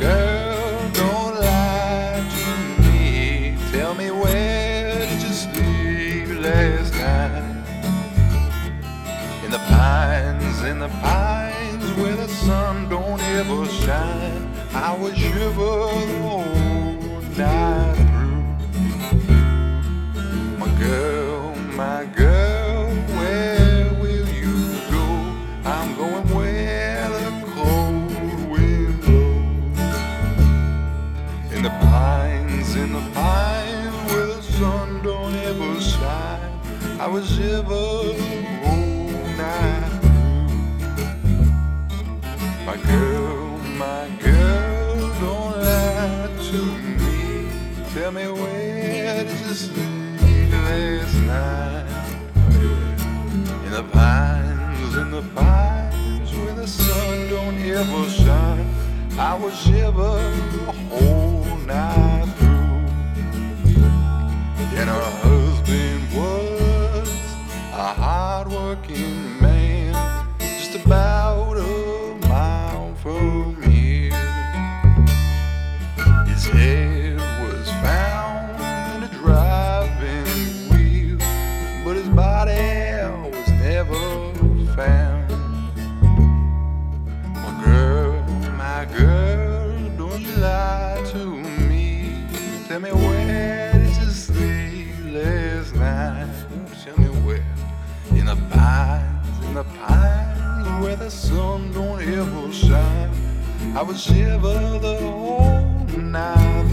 Girl, don't lie to me. Tell me where did you sleep last night? In the pines, in the pines, where the sun don't ever shine. I was shivering. I was whole night through. My girl, my girl, don't lie to me. Tell me where did you sleep last night? In the pines, in the pines where the sun don't ever shine. I would shiver hard-working man, just about a mile from here. His head was found in a driving wheel, but his body was never found. The pines where the sun don't ever shine. I would shiver the whole night.